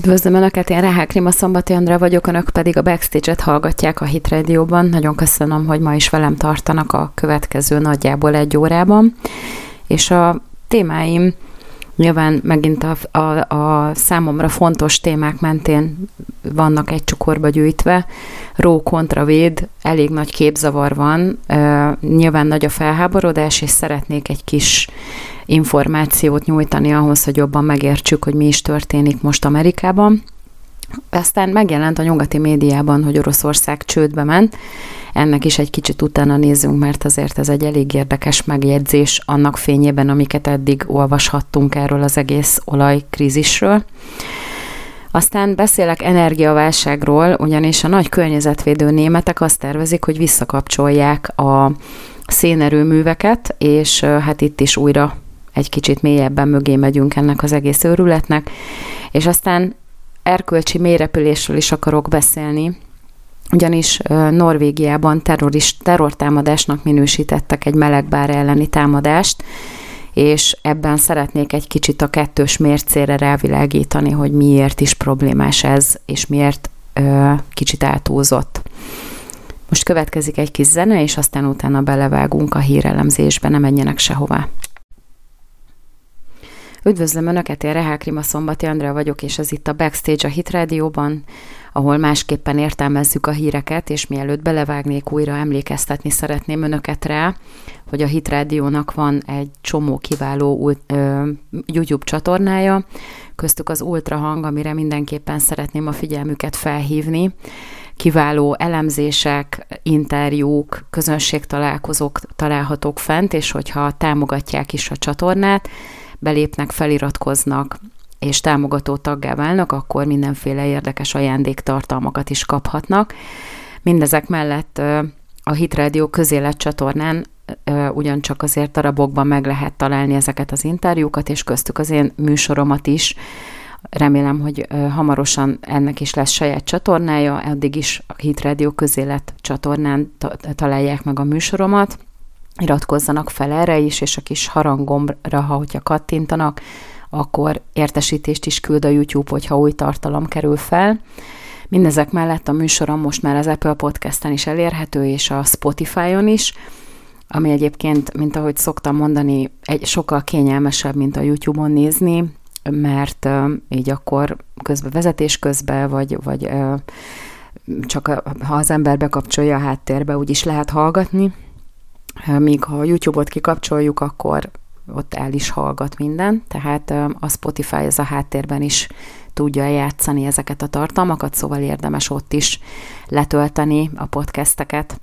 Üdvözlöm Önöket, én Ráhák Klima Szombati Andrá vagyok, Önök pedig a Backstage-et hallgatják a Hit Radio-ban. Nagyon köszönöm, hogy ma is velem tartanak a következő nagyjából egy órában. És a témáim nyilván megint a, a, a számomra fontos témák mentén vannak egy csukorba gyűjtve. Ró kontra véd, elég nagy képzavar van, nyilván nagy a felháborodás, és szeretnék egy kis információt nyújtani ahhoz, hogy jobban megértsük, hogy mi is történik most Amerikában. Aztán megjelent a nyugati médiában, hogy Oroszország csődbe ment. Ennek is egy kicsit utána nézzünk, mert azért ez egy elég érdekes megjegyzés annak fényében, amiket eddig olvashattunk erről az egész olajkrízisről. Aztán beszélek energiaválságról, ugyanis a nagy környezetvédő németek azt tervezik, hogy visszakapcsolják a szénerőműveket, és hát itt is újra egy kicsit mélyebben mögé megyünk ennek az egész őrületnek, és aztán erkölcsi mélyrepülésről is akarok beszélni, ugyanis Norvégiában terrorist, terrortámadásnak minősítettek egy melegbár elleni támadást, és ebben szeretnék egy kicsit a kettős mércére rávilágítani, hogy miért is problémás ez, és miért ö, kicsit átúzott. Most következik egy kis zene, és aztán utána belevágunk a hírelemzésbe, ne menjenek sehová. Üdvözlöm Önöket, én Rehák Rima Szombati Andrea vagyok, és ez itt a Backstage a Hit Radio-ban, ahol másképpen értelmezzük a híreket, és mielőtt belevágnék újra, emlékeztetni szeretném Önöket rá, hogy a Hit Radio-nak van egy csomó kiváló YouTube csatornája, köztük az Ultrahang, amire mindenképpen szeretném a figyelmüket felhívni, kiváló elemzések, interjúk, közönségtalálkozók találhatók fent, és hogyha támogatják is a csatornát, belépnek, feliratkoznak, és támogató taggá válnak, akkor mindenféle érdekes ajándéktartalmakat is kaphatnak. Mindezek mellett a Hit Radio közélet csatornán ugyancsak azért darabokban meg lehet találni ezeket az interjúkat, és köztük az én műsoromat is. Remélem, hogy hamarosan ennek is lesz saját csatornája, addig is a Hit Radio közélet csatornán találják meg a műsoromat iratkozzanak fel erre is, és a kis harangomra, ha hogyha kattintanak, akkor értesítést is küld a YouTube, hogyha új tartalom kerül fel. Mindezek mellett a műsorom most már az Apple Podcast-en is elérhető, és a Spotify-on is, ami egyébként, mint ahogy szoktam mondani, egy sokkal kényelmesebb, mint a YouTube-on nézni, mert így akkor közben vezetés közben, vagy, vagy csak a, ha az ember bekapcsolja a háttérbe, úgy is lehet hallgatni, míg ha a YouTube-ot kikapcsoljuk, akkor ott el is hallgat minden, tehát a Spotify az a háttérben is tudja játszani ezeket a tartalmakat, szóval érdemes ott is letölteni a podcasteket.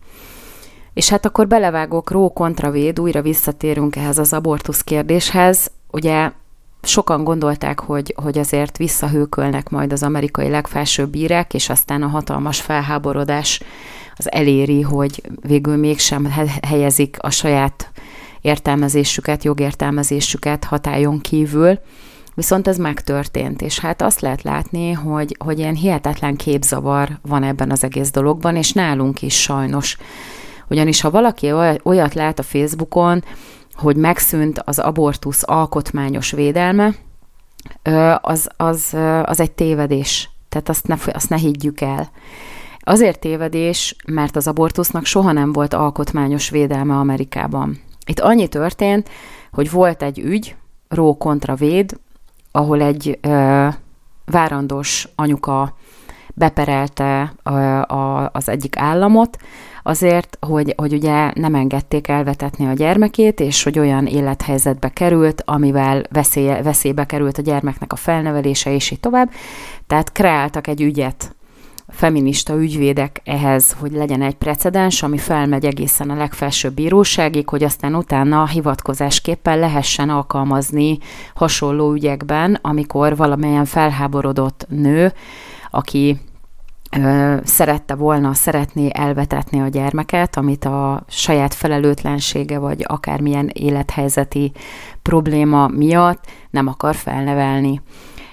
És hát akkor belevágok ró kontra véd, újra visszatérünk ehhez az abortusz kérdéshez. Ugye sokan gondolták, hogy, hogy azért visszahőkölnek majd az amerikai legfelsőbb bírek, és aztán a hatalmas felháborodás az eléri, hogy végül mégsem helyezik a saját értelmezésüket, jogértelmezésüket hatályon kívül, viszont ez megtörtént, és hát azt lehet látni, hogy, hogy ilyen hihetetlen képzavar van ebben az egész dologban, és nálunk is sajnos. Ugyanis ha valaki olyat lát a Facebookon, hogy megszűnt az abortusz alkotmányos védelme, az, az, az egy tévedés. Tehát azt ne, azt ne higgyük el. Azért tévedés, mert az abortusznak soha nem volt alkotmányos védelme Amerikában. Itt annyi történt, hogy volt egy ügy, Ró kontra Véd, ahol egy ö, várandós anyuka beperelte a, a, az egyik államot, azért, hogy, hogy ugye nem engedték elvetetni a gyermekét, és hogy olyan élethelyzetbe került, amivel veszély, veszélybe került a gyermeknek a felnevelése, és így tovább. Tehát kreáltak egy ügyet feminista ügyvédek ehhez, hogy legyen egy precedens, ami felmegy egészen a legfelsőbb bíróságig, hogy aztán utána hivatkozásképpen lehessen alkalmazni hasonló ügyekben, amikor valamilyen felháborodott nő, aki szerette volna, szeretné elvetetni a gyermeket, amit a saját felelőtlensége vagy akármilyen élethelyzeti probléma miatt nem akar felnevelni.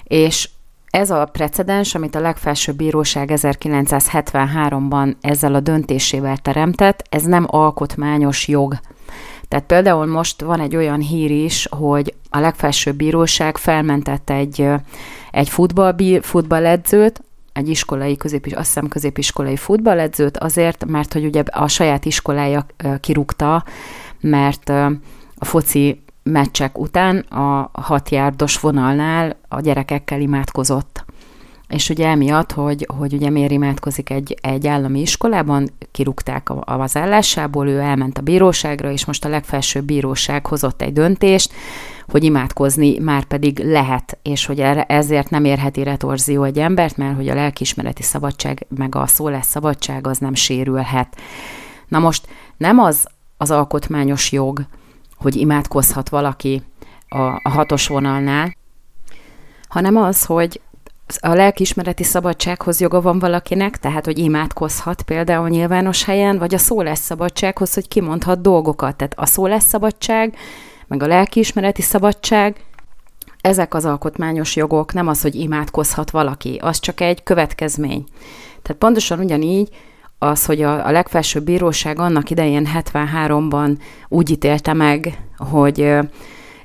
És ez a precedens, amit a legfelsőbb bíróság 1973-ban ezzel a döntésével teremtett, ez nem alkotmányos jog. Tehát például most van egy olyan hír is, hogy a legfelsőbb bíróság felmentett egy, egy futball, futballedzőt, egy iskolai, középis, azt hiszem középiskolai futballedzőt azért, mert hogy ugye a saját iskolája kirúgta, mert a foci meccsek után a hatjárdos vonalnál a gyerekekkel imádkozott. És ugye emiatt, hogy, hogy ugye miért imádkozik egy, egy állami iskolában, kirúgták az állásából, ő elment a bíróságra, és most a legfelsőbb bíróság hozott egy döntést, hogy imádkozni már pedig lehet, és hogy ezért nem érheti retorzió egy embert, mert hogy a lelkismereti szabadság, meg a szólás szabadság az nem sérülhet. Na most nem az az alkotmányos jog, hogy imádkozhat valaki a, a hatos vonalnál, hanem az, hogy a lelkiismereti szabadsághoz joga van valakinek, tehát hogy imádkozhat például nyilvános helyen, vagy a szólásszabadsághoz, hogy kimondhat dolgokat. Tehát a szólásszabadság, meg a lelkiismereti szabadság, ezek az alkotmányos jogok, nem az, hogy imádkozhat valaki, az csak egy következmény. Tehát pontosan ugyanígy az, hogy a, a legfelsőbb bíróság annak idején 73-ban úgy ítélte meg, hogy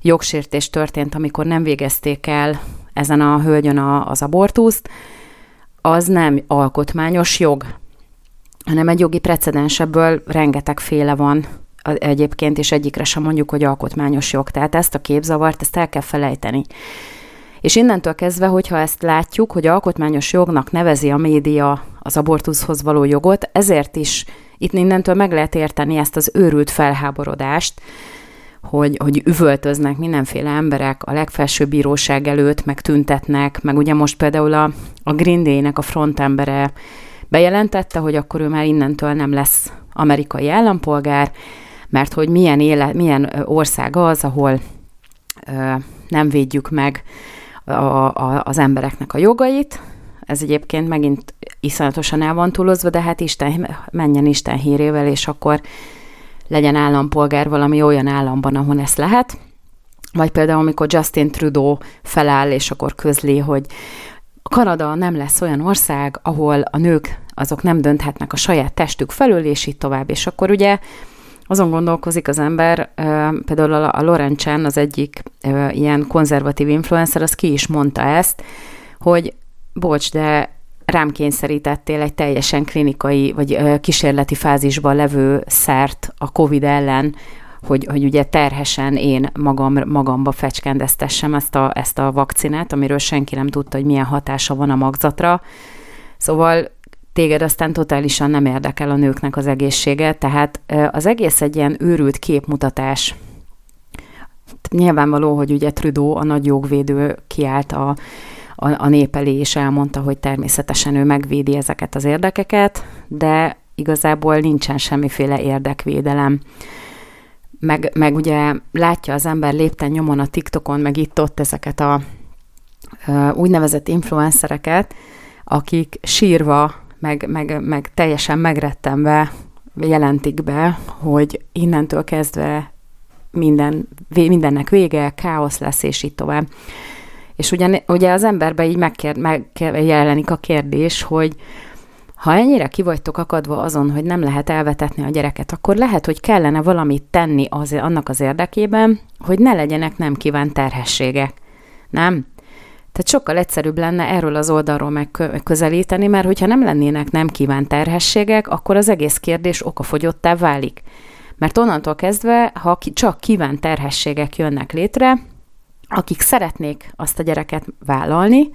jogsértés történt, amikor nem végezték el ezen a hölgyön a, az abortuszt, az nem alkotmányos jog, hanem egy jogi precedens, ebből rengeteg féle van egyébként, és egyikre sem mondjuk, hogy alkotmányos jog. Tehát ezt a képzavart, ezt el kell felejteni. És innentől kezdve, hogyha ezt látjuk, hogy alkotmányos jognak nevezi a média az abortuszhoz való jogot, ezért is itt innentől meg lehet érteni ezt az őrült felháborodást, hogy, hogy üvöltöznek mindenféle emberek a legfelsőbb bíróság előtt, meg tüntetnek, meg ugye most például a, a Green Day-nek a frontembere bejelentette, hogy akkor ő már innentől nem lesz amerikai állampolgár, mert hogy milyen, élet, milyen ország az, ahol ö, nem védjük meg a, a, az embereknek a jogait. Ez egyébként megint iszonyatosan el van túlozva, de hát Isten, menjen Isten hírével, és akkor legyen állampolgár valami olyan államban, ahol ezt lehet. Vagy például, amikor Justin Trudeau feláll, és akkor közli, hogy Kanada nem lesz olyan ország, ahol a nők azok nem dönthetnek a saját testük felül, és így tovább. És akkor ugye azon gondolkozik az ember, például a Lauren Chan, az egyik ilyen konzervatív influencer, az ki is mondta ezt, hogy bocs, de rám kényszerítettél egy teljesen klinikai vagy kísérleti fázisban levő szert a COVID ellen, hogy, hogy ugye terhesen én magam, magamba fecskendeztessem ezt a, ezt a vakcinát, amiről senki nem tudta, hogy milyen hatása van a magzatra. Szóval téged aztán totálisan nem érdekel a nőknek az egészsége, tehát az egész egy ilyen őrült képmutatás. Nyilvánvaló, hogy ugye Trudeau, a nagy jogvédő kiállt a a, a nép elé, és elmondta, hogy természetesen ő megvédi ezeket az érdekeket, de igazából nincsen semmiféle érdekvédelem. Meg, meg ugye látja az ember lépten nyomon a TikTokon, meg itt-ott ezeket a úgynevezett influencereket, akik sírva, meg, meg, meg teljesen megrettenve jelentik be, hogy innentől kezdve minden, mindennek vége, káosz lesz, és így tovább. És ugye, ugye az emberben így megkér, megjelenik a kérdés, hogy ha ennyire ki vagytok akadva azon, hogy nem lehet elvetetni a gyereket, akkor lehet, hogy kellene valamit tenni az, annak az érdekében, hogy ne legyenek nem kívánt terhességek. Nem? Tehát sokkal egyszerűbb lenne erről az oldalról megközelíteni, mert hogyha nem lennének nem kívánt terhességek, akkor az egész kérdés okafogyottá válik. Mert onnantól kezdve, ha csak kívánt terhességek jönnek létre, akik szeretnék azt a gyereket vállalni,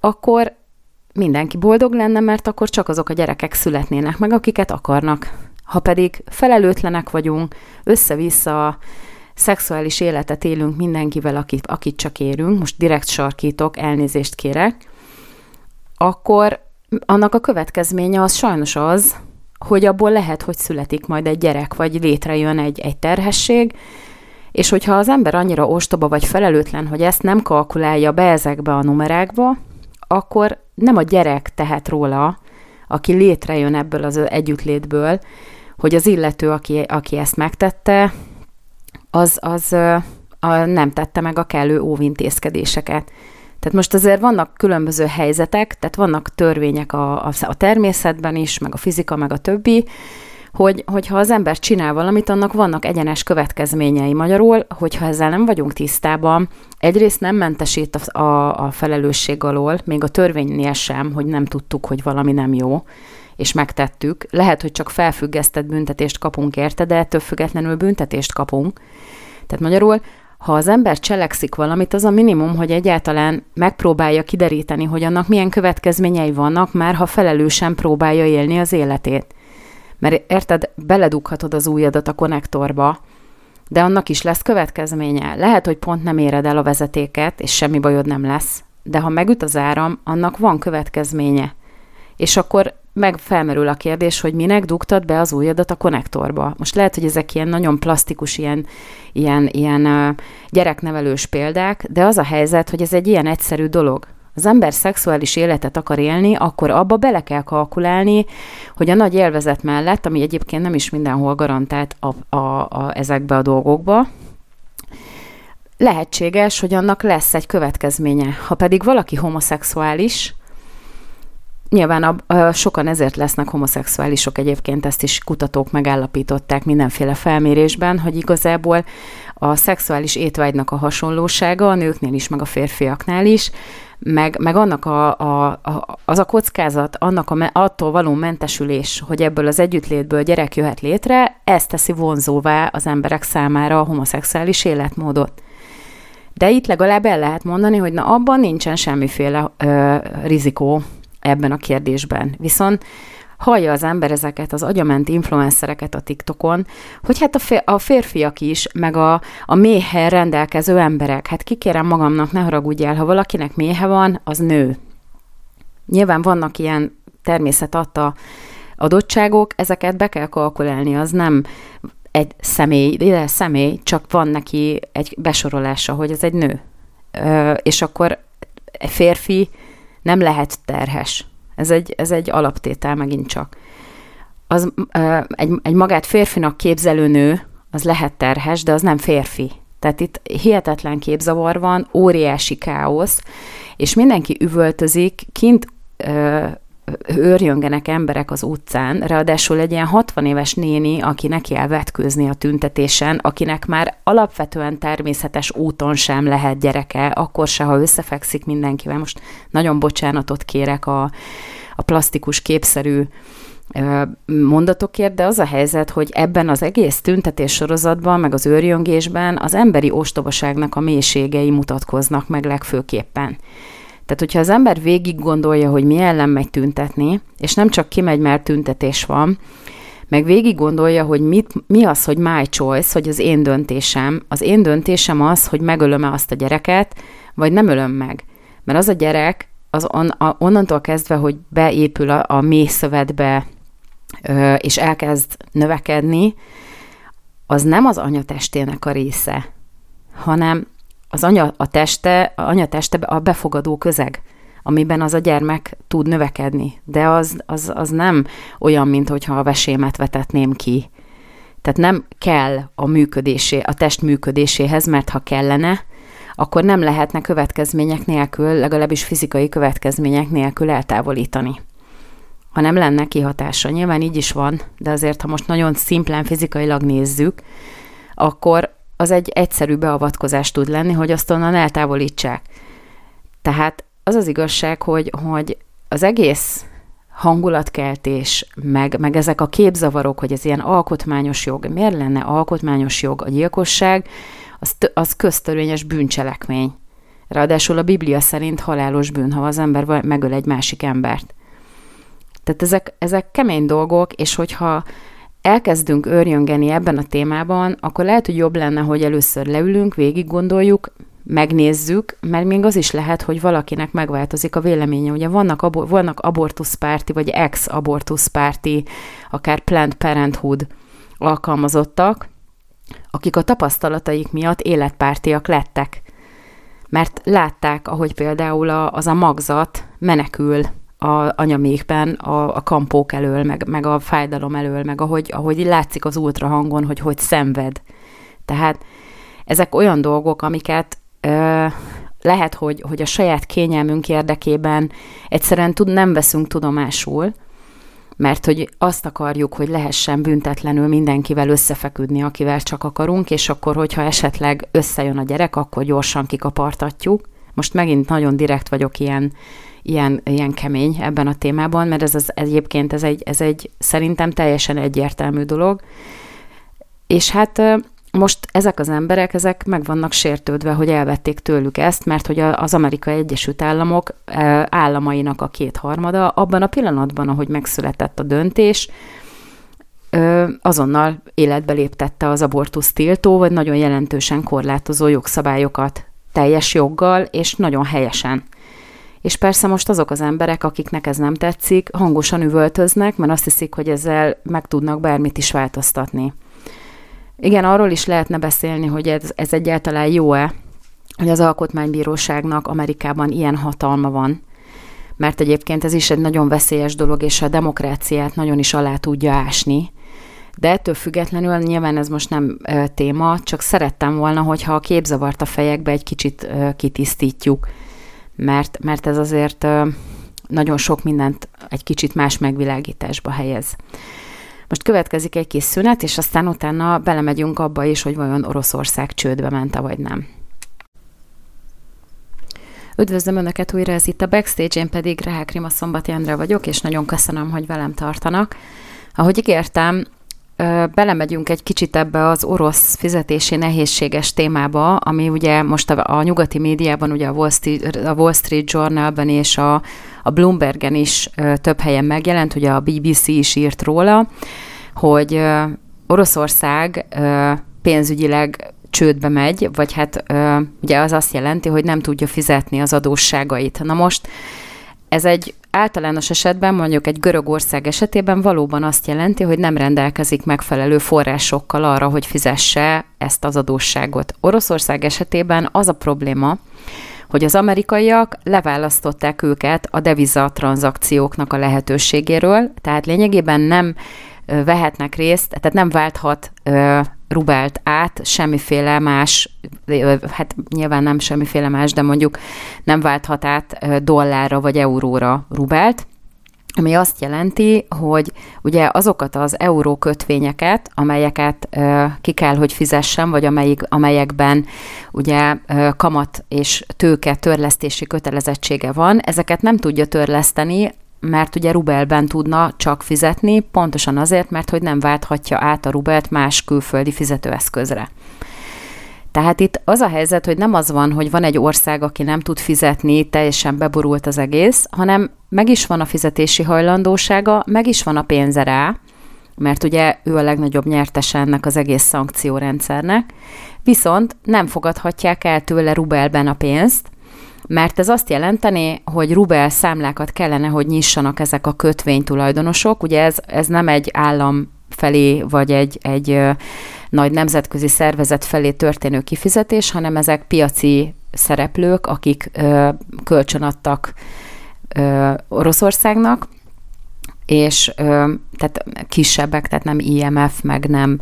akkor mindenki boldog lenne, mert akkor csak azok a gyerekek születnének meg, akiket akarnak. Ha pedig felelőtlenek vagyunk, össze-vissza szexuális életet élünk mindenkivel, akit, akit csak érünk, most direkt sarkítok, elnézést kérek, akkor annak a következménye az sajnos az, hogy abból lehet, hogy születik majd egy gyerek, vagy létrejön egy, egy terhesség, és hogyha az ember annyira ostoba vagy felelőtlen, hogy ezt nem kalkulálja be ezekbe a numerákba, akkor nem a gyerek tehet róla, aki létrejön ebből az együttlétből, hogy az illető, aki, aki ezt megtette, az, az a, nem tette meg a kellő óvintézkedéseket. Tehát most azért vannak különböző helyzetek, tehát vannak törvények a, a, a természetben is, meg a fizika, meg a többi, hogy, hogyha az ember csinál valamit, annak vannak egyenes következményei. Magyarul, hogyha ezzel nem vagyunk tisztában, egyrészt nem mentesít a, a, a felelősség alól, még a törvénynél sem, hogy nem tudtuk, hogy valami nem jó, és megtettük. Lehet, hogy csak felfüggesztett büntetést kapunk érte, de ettől függetlenül büntetést kapunk. Tehát magyarul, ha az ember cselekszik valamit, az a minimum, hogy egyáltalán megpróbálja kideríteni, hogy annak milyen következményei vannak, már ha felelősen próbálja élni az életét. Mert érted, beledughatod az ujjadat a konnektorba, de annak is lesz következménye. Lehet, hogy pont nem éred el a vezetéket, és semmi bajod nem lesz, de ha megüt az áram, annak van következménye. És akkor meg felmerül a kérdés, hogy minek dugtad be az ujjadat a konnektorba. Most lehet, hogy ezek ilyen nagyon plastikus, ilyen, ilyen, ilyen gyereknevelős példák, de az a helyzet, hogy ez egy ilyen egyszerű dolog az ember szexuális életet akar élni, akkor abba bele kell kalkulálni, hogy a nagy élvezet mellett, ami egyébként nem is mindenhol garantált a, a, a, ezekbe a dolgokba, lehetséges, hogy annak lesz egy következménye. Ha pedig valaki homoszexuális, Nyilván a, a, sokan ezért lesznek homoszexuálisok egyébként, ezt is kutatók megállapították mindenféle felmérésben, hogy igazából a szexuális étvágynak a hasonlósága a nőknél is, meg a férfiaknál is, meg, meg annak a, a, a, az a kockázat, annak a, attól való mentesülés, hogy ebből az együttlétből gyerek jöhet létre, ez teszi vonzóvá az emberek számára a homoszexuális életmódot. De itt legalább el lehet mondani, hogy na abban nincsen semmiféle ö, rizikó ebben a kérdésben. Viszont hallja az ember ezeket az agyament influencereket a TikTokon, hogy hát a férfiak is, meg a, a méhel rendelkező emberek, hát kikérem magamnak, ne haragudjál, ha valakinek méhe van, az nő. Nyilván vannak ilyen természet adta adottságok, ezeket be kell kalkulálni, az nem egy személy, ide személy, csak van neki egy besorolása, hogy ez egy nő. Ö, és akkor egy férfi nem lehet terhes. Ez egy, ez egy alaptétel megint csak. Az, egy, egy magát férfinak képzelő nő, az lehet terhes, de az nem férfi. Tehát itt hihetetlen képzavar van, óriási káosz, és mindenki üvöltözik, kint őrjöngenek emberek az utcán, ráadásul egy ilyen 60 éves néni, aki neki el vetkőzni a tüntetésen, akinek már alapvetően természetes úton sem lehet gyereke, akkor se, ha összefekszik mindenkivel. Most nagyon bocsánatot kérek a, a plastikus képszerű mondatokért, de az a helyzet, hogy ebben az egész tüntetés sorozatban, meg az őrjöngésben az emberi ostobaságnak a mélységei mutatkoznak meg legfőképpen. Tehát, hogyha az ember végig gondolja, hogy mi ellen megy tüntetni, és nem csak kimegy, mert tüntetés van, meg végig gondolja, hogy mit, mi az, hogy my choice, hogy az én döntésem. Az én döntésem az, hogy megölöm-e azt a gyereket, vagy nem ölöm meg. Mert az a gyerek, az on, a, onnantól kezdve, hogy beépül a, a mély szövetbe, ö, és elkezd növekedni, az nem az anyatestének a része, hanem az anya a teste, a anya teste a befogadó közeg, amiben az a gyermek tud növekedni. De az, az, az nem olyan, mint hogyha a vesémet vetetném ki. Tehát nem kell a működésé, a test működéséhez, mert ha kellene, akkor nem lehetne következmények nélkül, legalábbis fizikai következmények nélkül eltávolítani. Ha nem lenne kihatása, nyilván így is van, de azért, ha most nagyon szimplán fizikailag nézzük, akkor az egy egyszerű beavatkozás tud lenni, hogy azt onnan eltávolítsák. Tehát az az igazság, hogy, hogy az egész hangulatkeltés, meg, meg ezek a képzavarok, hogy ez ilyen alkotmányos jog, miért lenne alkotmányos jog a gyilkosság, az, az köztörvényes bűncselekmény. Ráadásul a Biblia szerint halálos bűn, ha az ember megöl egy másik embert. Tehát ezek, ezek kemény dolgok, és hogyha elkezdünk őrjöngeni ebben a témában, akkor lehet, hogy jobb lenne, hogy először leülünk, végig gondoljuk, megnézzük, mert még az is lehet, hogy valakinek megváltozik a véleménye. Ugye vannak, abor- vannak abortuszpárti, vagy ex-abortuszpárti, akár Planned Parenthood alkalmazottak, akik a tapasztalataik miatt életpártiak lettek. Mert látták, ahogy például az a magzat menekül a anyamékben a, a kampók elől, meg, meg a fájdalom elől, meg ahogy, ahogy látszik az ultrahangon, hogy hogy szenved. Tehát ezek olyan dolgok, amiket ö, lehet, hogy, hogy a saját kényelmünk érdekében egyszerűen tud, nem veszünk tudomásul, mert hogy azt akarjuk, hogy lehessen büntetlenül mindenkivel összefeküdni, akivel csak akarunk, és akkor, hogyha esetleg összejön a gyerek, akkor gyorsan kikapartatjuk. Most megint nagyon direkt vagyok ilyen, ilyen, ilyen kemény ebben a témában, mert ez az, egyébként ez egy, ez egy szerintem teljesen egyértelmű dolog. És hát most ezek az emberek, ezek meg vannak sértődve, hogy elvették tőlük ezt, mert hogy az Amerikai Egyesült Államok államainak a kétharmada abban a pillanatban, ahogy megszületett a döntés, azonnal életbe léptette az abortusz tiltó, vagy nagyon jelentősen korlátozó jogszabályokat teljes joggal, és nagyon helyesen. És persze most azok az emberek, akiknek ez nem tetszik, hangosan üvöltöznek, mert azt hiszik, hogy ezzel meg tudnak bármit is változtatni. Igen, arról is lehetne beszélni, hogy ez, ez egyáltalán jó-e, hogy az alkotmánybíróságnak Amerikában ilyen hatalma van. Mert egyébként ez is egy nagyon veszélyes dolog, és a demokráciát nagyon is alá tudja ásni. De ettől függetlenül nyilván ez most nem ö, téma, csak szerettem volna, hogyha a képzavart a fejekbe egy kicsit ö, kitisztítjuk, mert, mert ez azért nagyon sok mindent egy kicsit más megvilágításba helyez. Most következik egy kis szünet, és aztán utána belemegyünk abba is, hogy vajon Oroszország csődbe ment vagy nem. Üdvözlöm Önöket újra, ez itt a Backstage, én pedig Rehák Rima Szombati Endre vagyok, és nagyon köszönöm, hogy velem tartanak. Ahogy ígértem, belemegyünk egy kicsit ebbe az orosz fizetési nehézséges témába, ami ugye most a, a nyugati médiában, ugye a Wall Street, a Wall Street Journalben és a, a Bloombergen is több helyen megjelent, ugye a BBC is írt róla, hogy Oroszország pénzügyileg csődbe megy, vagy hát ugye az azt jelenti, hogy nem tudja fizetni az adósságait. Na most ez egy általános esetben, mondjuk egy Görögország esetében valóban azt jelenti, hogy nem rendelkezik megfelelő forrásokkal arra, hogy fizesse ezt az adósságot. Oroszország esetében az a probléma, hogy az amerikaiak leválasztották őket a deviza tranzakcióknak a lehetőségéről, tehát lényegében nem vehetnek részt, tehát nem válthat rubelt át semmiféle más, hát nyilván nem semmiféle más, de mondjuk nem válthat át dollárra vagy euróra rubelt, ami azt jelenti, hogy ugye azokat az euró kötvényeket, amelyeket ki kell, hogy fizessen, vagy amelyik, amelyekben ugye kamat és tőke törlesztési kötelezettsége van, ezeket nem tudja törleszteni mert ugye rubelben tudna csak fizetni, pontosan azért, mert hogy nem válthatja át a rubelt más külföldi fizetőeszközre. Tehát itt az a helyzet, hogy nem az van, hogy van egy ország, aki nem tud fizetni, teljesen beborult az egész, hanem meg is van a fizetési hajlandósága, meg is van a pénze rá, mert ugye ő a legnagyobb nyertese ennek az egész szankciórendszernek, viszont nem fogadhatják el tőle rubelben a pénzt, mert ez azt jelenteni, hogy rubel számlákat kellene, hogy nyissanak ezek a kötvénytulajdonosok. Ugye ez, ez nem egy állam felé, vagy egy, egy nagy nemzetközi szervezet felé történő kifizetés, hanem ezek piaci szereplők, akik ö, kölcsönadtak ö, Oroszországnak, és ö, tehát kisebbek, tehát nem IMF, meg nem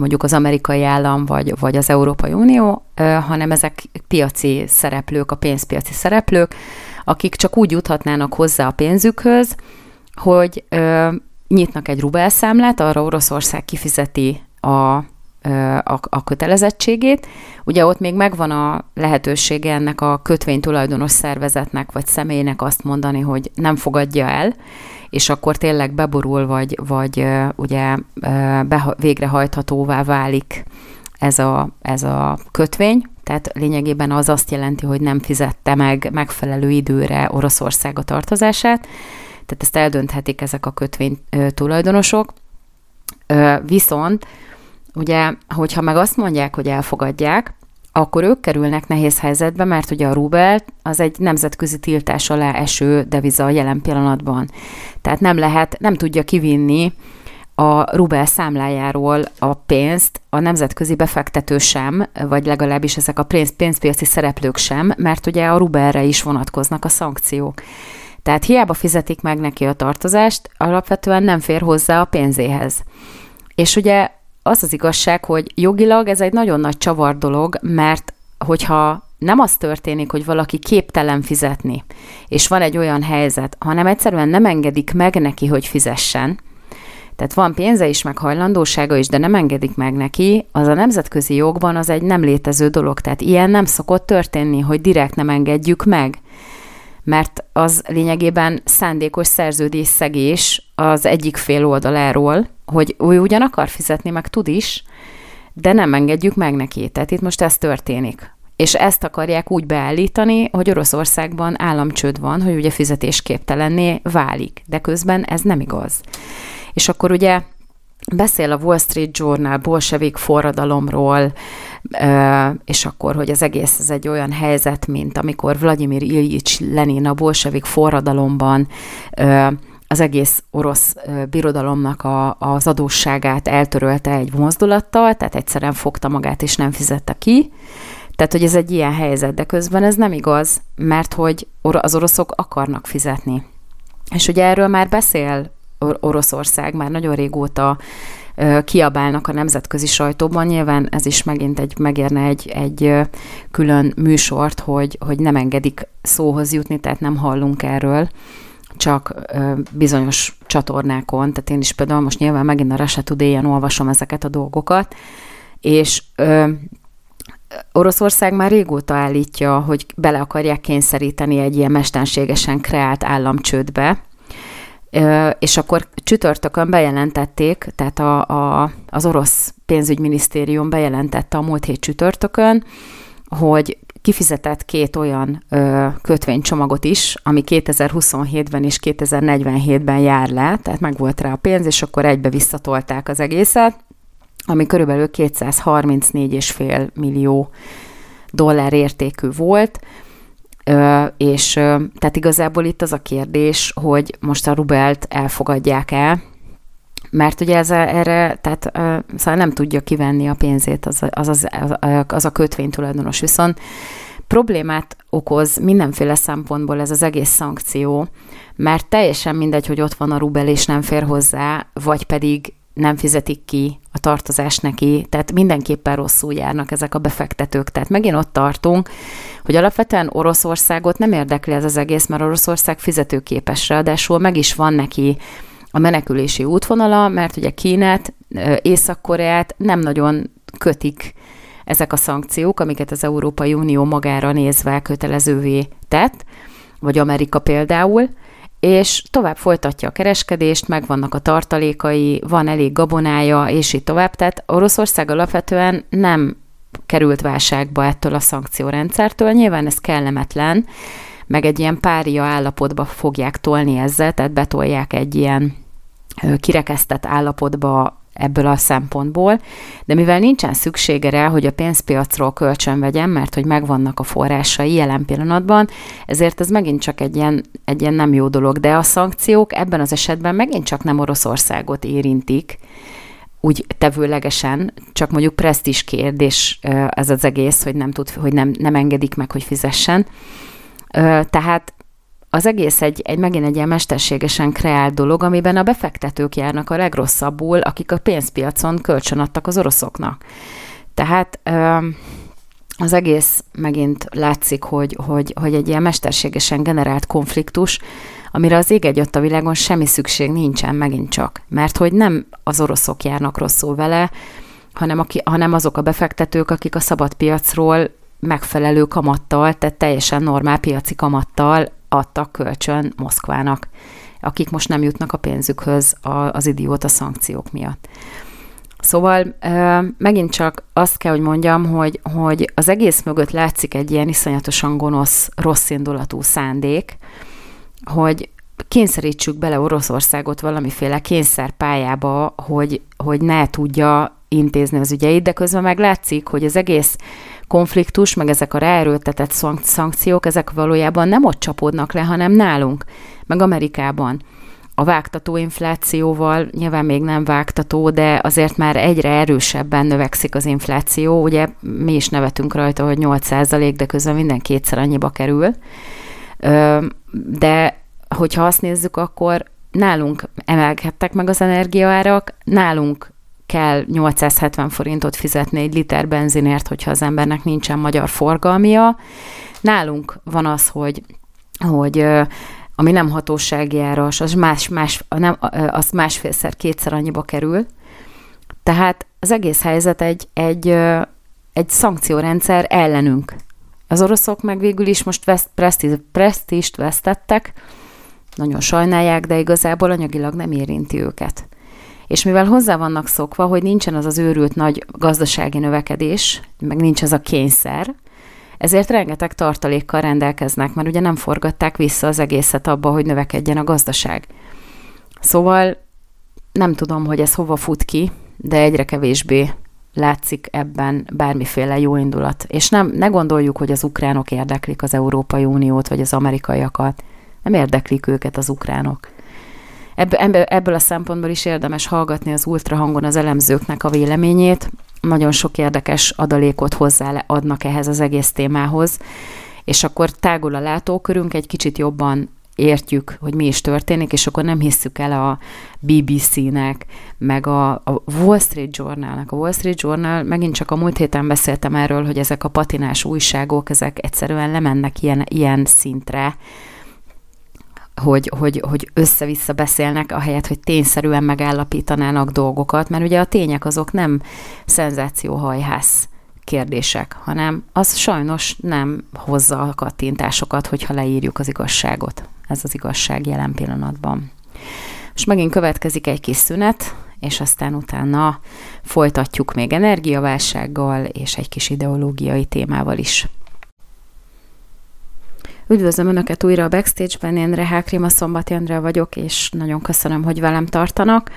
mondjuk az amerikai állam vagy, vagy az Európai Unió, hanem ezek piaci szereplők, a pénzpiaci szereplők, akik csak úgy juthatnának hozzá a pénzükhöz, hogy nyitnak egy rubelszámlát, arra Oroszország kifizeti a, a, a kötelezettségét. Ugye ott még megvan a lehetősége ennek a kötvénytulajdonos szervezetnek vagy személynek azt mondani, hogy nem fogadja el, és akkor tényleg beborul, vagy, vagy ugye be, végrehajthatóvá válik ez a, ez a kötvény, tehát lényegében az azt jelenti, hogy nem fizette meg megfelelő időre Oroszország a tartozását, tehát ezt eldönthetik ezek a kötvény tulajdonosok. Viszont ugye, hogyha meg azt mondják, hogy elfogadják, akkor ők kerülnek nehéz helyzetbe, mert ugye a rubel az egy nemzetközi tiltás alá eső deviza a jelen pillanatban. Tehát nem lehet, nem tudja kivinni a rubel számlájáról a pénzt a nemzetközi befektető sem, vagy legalábbis ezek a pénz, pénzpiaci szereplők sem, mert ugye a rubelre is vonatkoznak a szankciók. Tehát hiába fizetik meg neki a tartozást, alapvetően nem fér hozzá a pénzéhez. És ugye az az igazság, hogy jogilag ez egy nagyon nagy csavar dolog, mert hogyha nem az történik, hogy valaki képtelen fizetni, és van egy olyan helyzet, hanem egyszerűen nem engedik meg neki, hogy fizessen, tehát van pénze is, meg hajlandósága is, de nem engedik meg neki, az a nemzetközi jogban az egy nem létező dolog. Tehát ilyen nem szokott történni, hogy direkt nem engedjük meg. Mert az lényegében szándékos szerződés szegés az egyik fél oldaláról, hogy ő ugyan akar fizetni, meg tud is, de nem engedjük meg neki. Tehát itt most ez történik. És ezt akarják úgy beállítani, hogy Oroszországban államcsőd van, hogy ugye fizetésképtelenné válik, de közben ez nem igaz. És akkor ugye beszél a Wall Street Journal bolsevik forradalomról, és akkor, hogy az egész ez egy olyan helyzet, mint amikor Vladimir Ilyich Lenin a bolsevik forradalomban az egész orosz birodalomnak a, az adósságát eltörölte egy mozdulattal, tehát egyszerűen fogta magát és nem fizette ki. Tehát, hogy ez egy ilyen helyzet, de közben ez nem igaz, mert hogy az oroszok akarnak fizetni. És ugye erről már beszél Oroszország, már nagyon régóta kiabálnak a nemzetközi sajtóban. Nyilván ez is megint egy, megérne egy, egy külön műsort, hogy, hogy nem engedik szóhoz jutni, tehát nem hallunk erről. Csak bizonyos csatornákon, tehát én is például most nyilván megint a Russia today olvasom ezeket a dolgokat, és ö, Oroszország már régóta állítja, hogy bele akarják kényszeríteni egy ilyen mesterségesen kreált államcsődbe, és akkor csütörtökön bejelentették, tehát a, a, az orosz pénzügyminisztérium bejelentette a múlt hét csütörtökön, hogy kifizetett két olyan ö, kötvénycsomagot is, ami 2027-ben és 2047-ben jár le, tehát meg volt rá a pénz, és akkor egybe visszatolták az egészet, ami körülbelül 234,5 millió dollár értékű volt, és tehát igazából itt az a kérdés, hogy most a rubelt elfogadják el, mert ugye ez erre, tehát szóval nem tudja kivenni a pénzét az, az, az, az a kötvénytulajdonos. Viszont problémát okoz mindenféle szempontból ez az egész szankció, mert teljesen mindegy, hogy ott van a rubel és nem fér hozzá, vagy pedig nem fizetik ki a tartozást neki, tehát mindenképpen rosszul járnak ezek a befektetők. Tehát megint ott tartunk, hogy alapvetően Oroszországot nem érdekli ez az egész, mert Oroszország fizetőképes, ráadásul meg is van neki a menekülési útvonala, mert ugye Kínát, Észak-Koreát nem nagyon kötik ezek a szankciók, amiket az Európai Unió magára nézve kötelezővé tett, vagy Amerika például, és tovább folytatja a kereskedést, megvannak a tartalékai, van elég gabonája, és így tovább. Tehát Oroszország alapvetően nem került válságba ettől a szankciórendszertől. Nyilván ez kellemetlen, meg egy ilyen pária állapotba fogják tolni ezzel, tehát betolják egy ilyen kirekesztett állapotba ebből a szempontból, de mivel nincsen szüksége rá, hogy a pénzpiacról kölcsön vegyen, mert hogy megvannak a forrásai jelen pillanatban, ezért ez megint csak egy ilyen, egy ilyen nem jó dolog, de a szankciók ebben az esetben megint csak nem Oroszországot érintik, úgy tevőlegesen, csak mondjuk presztis kérdés ez az egész, hogy nem, tud, hogy nem, nem engedik meg, hogy fizessen. Tehát az egész egy, egy megint egy ilyen mesterségesen kreált dolog, amiben a befektetők járnak a legrosszabbul, akik a pénzpiacon kölcsön adtak az oroszoknak. Tehát az egész megint látszik, hogy, hogy, hogy egy ilyen mesterségesen generált konfliktus, amire az ég egy a világon semmi szükség nincsen megint csak. Mert hogy nem az oroszok járnak rosszul vele, hanem, aki, hanem azok a befektetők, akik a szabad piacról megfelelő kamattal, tehát teljesen normál piaci kamattal adtak kölcsön Moszkvának, akik most nem jutnak a pénzükhöz az idióta szankciók miatt. Szóval megint csak azt kell, hogy mondjam, hogy, hogy az egész mögött látszik egy ilyen iszonyatosan gonosz, rossz indulatú szándék, hogy kényszerítsük bele Oroszországot valamiféle kényszerpályába, hogy, hogy ne tudja intézni az ügyeit, de közben meg látszik, hogy az egész konfliktus, meg ezek a ráerőltetett szankciók, ezek valójában nem ott csapódnak le, hanem nálunk, meg Amerikában. A vágtató inflációval nyilván még nem vágtató, de azért már egyre erősebben növekszik az infláció. Ugye mi is nevetünk rajta, hogy 8%, de közben minden kétszer annyiba kerül. De hogyha azt nézzük, akkor nálunk emelkedtek meg az energiaárak, nálunk kell 870 forintot fizetni egy liter benzinért, hogyha az embernek nincsen magyar forgalmia. Nálunk van az, hogy, hogy ami nem hatósági áras, az, más, más, nem, az másfélszer, kétszer annyiba kerül. Tehát az egész helyzet egy, egy, egy szankciórendszer ellenünk. Az oroszok meg végül is most veszt, presztíz, presztíst vesztettek, nagyon sajnálják, de igazából anyagilag nem érinti őket. És mivel hozzá vannak szokva, hogy nincsen az az őrült nagy gazdasági növekedés, meg nincs az a kényszer, ezért rengeteg tartalékkal rendelkeznek, mert ugye nem forgatták vissza az egészet abba, hogy növekedjen a gazdaság. Szóval nem tudom, hogy ez hova fut ki, de egyre kevésbé látszik ebben bármiféle jó indulat. És nem, ne gondoljuk, hogy az ukránok érdeklik az Európai Uniót, vagy az amerikaiakat. Nem érdeklik őket az ukránok. Ebből, a szempontból is érdemes hallgatni az ultrahangon az elemzőknek a véleményét. Nagyon sok érdekes adalékot hozzá adnak ehhez az egész témához, és akkor tágul a látókörünk, egy kicsit jobban értjük, hogy mi is történik, és akkor nem hisszük el a BBC-nek, meg a, a Wall Street Journal-nak. A Wall Street Journal, megint csak a múlt héten beszéltem erről, hogy ezek a patinás újságok, ezek egyszerűen lemennek ilyen, ilyen szintre, hogy, hogy, hogy össze-vissza beszélnek, ahelyett, hogy tényszerűen megállapítanának dolgokat, mert ugye a tények azok nem szenzációhajhász kérdések, hanem az sajnos nem hozza a kattintásokat, hogyha leírjuk az igazságot. Ez az igazság jelen pillanatban. És megint következik egy kis szünet, és aztán utána folytatjuk még energiaválsággal és egy kis ideológiai témával is. Üdvözlöm Önöket újra a Backstage-ben, én Rehák Rima Szombati Andrea vagyok, és nagyon köszönöm, hogy velem tartanak.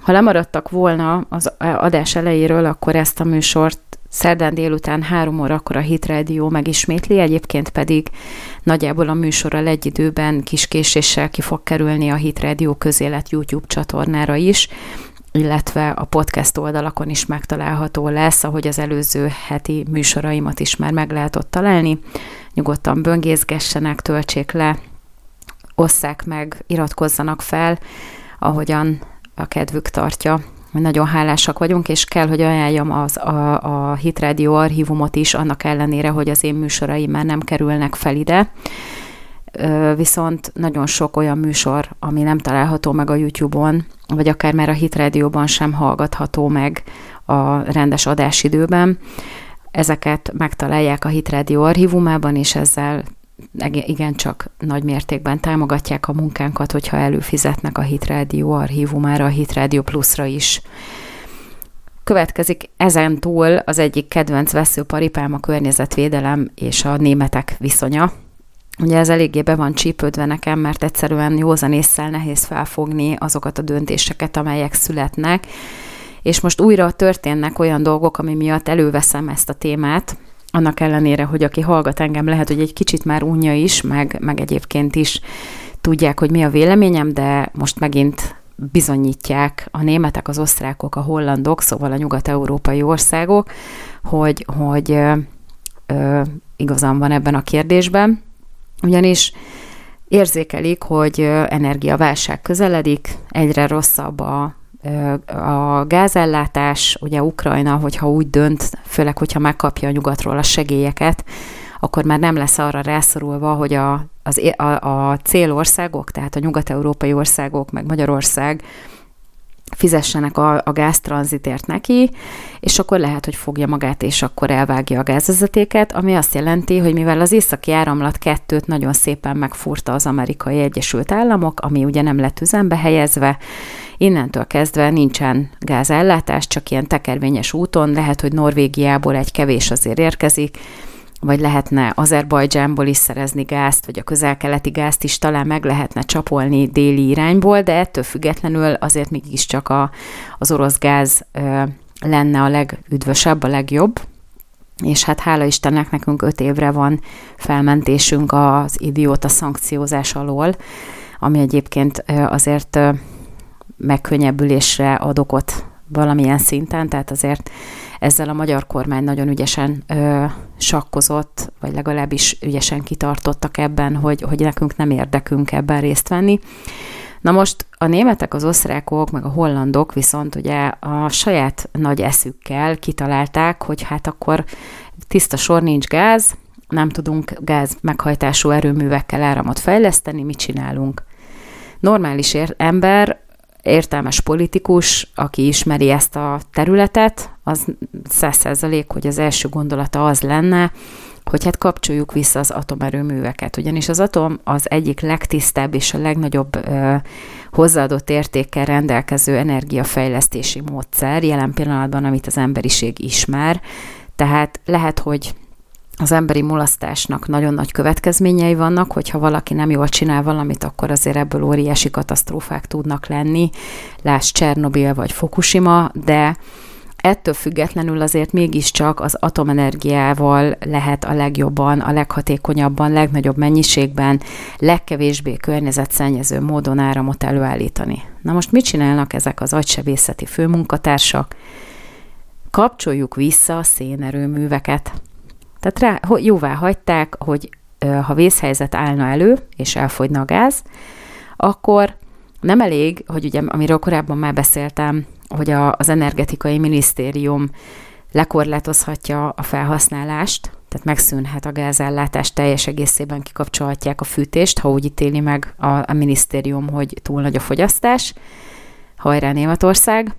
Ha lemaradtak volna az adás elejéről, akkor ezt a műsort szerdán délután három órakor a Hit Radio megismétli, egyébként pedig nagyjából a műsorral egy időben kis késéssel ki fog kerülni a Hit Radio közélet YouTube csatornára is, illetve a podcast oldalakon is megtalálható lesz, ahogy az előző heti műsoraimat is már meg lehet ott találni nyugodtan böngészgessenek, töltsék le, osszák meg, iratkozzanak fel, ahogyan a kedvük tartja. Nagyon hálásak vagyunk, és kell, hogy ajánljam az, a, a Hit Radio archívumot is, annak ellenére, hogy az én műsoraim már nem kerülnek fel ide. Viszont nagyon sok olyan műsor, ami nem található meg a YouTube-on, vagy akár már a Hit Radio-ban sem hallgatható meg a rendes adásidőben, Ezeket megtalálják a Hit Radio archívumában, és ezzel igencsak nagy mértékben támogatják a munkánkat, hogyha előfizetnek a Hit Radio archívumára, a Hit Radio Plusra is. Következik ezen túl az egyik kedvenc veszőparipám a környezetvédelem és a németek viszonya. Ugye ez eléggé be van csípődve nekem, mert egyszerűen józan észsel nehéz felfogni azokat a döntéseket, amelyek születnek, és most újra történnek olyan dolgok, ami miatt előveszem ezt a témát, annak ellenére, hogy aki hallgat engem, lehet, hogy egy kicsit már unja is, meg, meg egyébként is tudják, hogy mi a véleményem, de most megint bizonyítják a németek, az osztrákok, a hollandok, szóval a nyugat-európai országok, hogy, hogy ö, ö, igazán van ebben a kérdésben, ugyanis érzékelik, hogy energiaválság közeledik, egyre rosszabb a a gázellátás, ugye Ukrajna, hogyha úgy dönt, főleg, hogyha megkapja a nyugatról a segélyeket, akkor már nem lesz arra rászorulva, hogy a, az, a, a célországok, tehát a nyugat-európai országok, meg Magyarország fizessenek a, a gáztranzitért neki, és akkor lehet, hogy fogja magát, és akkor elvágja a gázvezetéket, ami azt jelenti, hogy mivel az északi áramlat kettőt nagyon szépen megfúrta az amerikai Egyesült Államok, ami ugye nem lett üzembe helyezve, innentől kezdve nincsen gázellátás, csak ilyen tekervényes úton, lehet, hogy Norvégiából egy kevés azért érkezik, vagy lehetne Azerbajdzsánból is szerezni gázt, vagy a közel-keleti gázt is talán meg lehetne csapolni déli irányból, de ettől függetlenül azért mégiscsak a, az orosz gáz ö, lenne a legüdvösebb, a legjobb, és hát hála Istennek nekünk öt évre van felmentésünk az idióta szankciózás alól, ami egyébként azért megkönnyebbülésre ad okot valamilyen szinten, tehát azért ezzel a magyar kormány nagyon ügyesen ö, sakkozott, vagy legalábbis ügyesen kitartottak ebben, hogy, hogy nekünk nem érdekünk ebben részt venni. Na most a németek, az osztrákok, meg a hollandok viszont ugye a saját nagy eszükkel kitalálták, hogy hát akkor tiszta sor nincs gáz, nem tudunk gáz meghajtású erőművekkel áramot fejleszteni, mit csinálunk? Normális ér- ember, értelmes politikus, aki ismeri ezt a területet, az száz hogy az első gondolata az lenne, hogy hát kapcsoljuk vissza az atomerőműveket. Ugyanis az atom az egyik legtisztább és a legnagyobb ö, hozzáadott értékkel rendelkező energiafejlesztési módszer jelen pillanatban, amit az emberiség ismer. Tehát lehet, hogy az emberi mulasztásnak nagyon nagy következményei vannak, hogyha valaki nem jól csinál valamit, akkor azért ebből óriási katasztrófák tudnak lenni, láss Csernobil vagy Fukushima, de ettől függetlenül azért mégiscsak az atomenergiával lehet a legjobban, a leghatékonyabban, legnagyobb mennyiségben, legkevésbé környezetszennyező módon áramot előállítani. Na most mit csinálnak ezek az agysebészeti főmunkatársak? Kapcsoljuk vissza a szénerőműveket. Tehát rá, jóvá hagyták, hogy ha vészhelyzet állna elő, és elfogyna a gáz, akkor nem elég, hogy ugye, amiről korábban már beszéltem, hogy a, az energetikai minisztérium lekorlátozhatja a felhasználást, tehát megszűnhet a gázellátás teljes egészében kikapcsolhatják a fűtést, ha úgy ítéli meg a, a minisztérium, hogy túl nagy a fogyasztás. Hajrá Németország!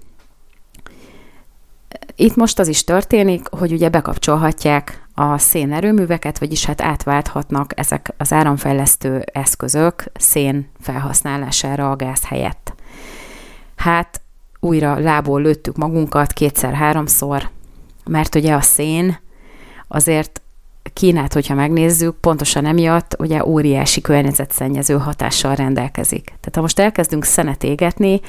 Itt most az is történik, hogy ugye bekapcsolhatják a szénerőműveket, vagyis hát átválthatnak ezek az áramfejlesztő eszközök szén felhasználására a gáz helyett. Hát újra lából lőttük magunkat kétszer-háromszor, mert ugye a szén azért Kínát, hogyha megnézzük, pontosan emiatt ugye óriási környezetszennyező hatással rendelkezik. Tehát ha most elkezdünk szenet égetni,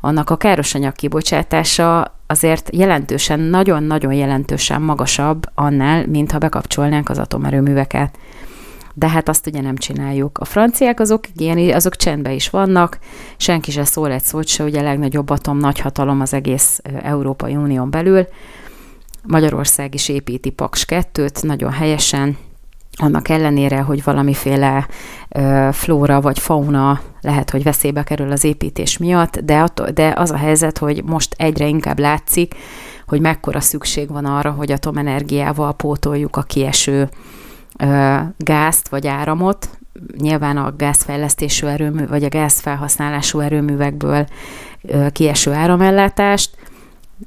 annak a károsanyag kibocsátása azért jelentősen, nagyon-nagyon jelentősen magasabb annál, mint ha bekapcsolnánk az atomerőműveket. De hát azt ugye nem csináljuk. A franciák azok, ilyen, azok csendben is vannak, senki se szól egy szót se, ugye a legnagyobb atom nagyhatalom az egész Európai Unión belül, Magyarország is építi Paks 2-t, nagyon helyesen, annak ellenére, hogy valamiféle ö, flóra vagy fauna lehet, hogy veszélybe kerül az építés miatt, de, attól, de az a helyzet, hogy most egyre inkább látszik, hogy mekkora szükség van arra, hogy atomenergiával pótoljuk a kieső ö, gázt vagy áramot. Nyilván a gázfejlesztésű erőmű, vagy a gázfelhasználású erőművekből ö, kieső áramellátást,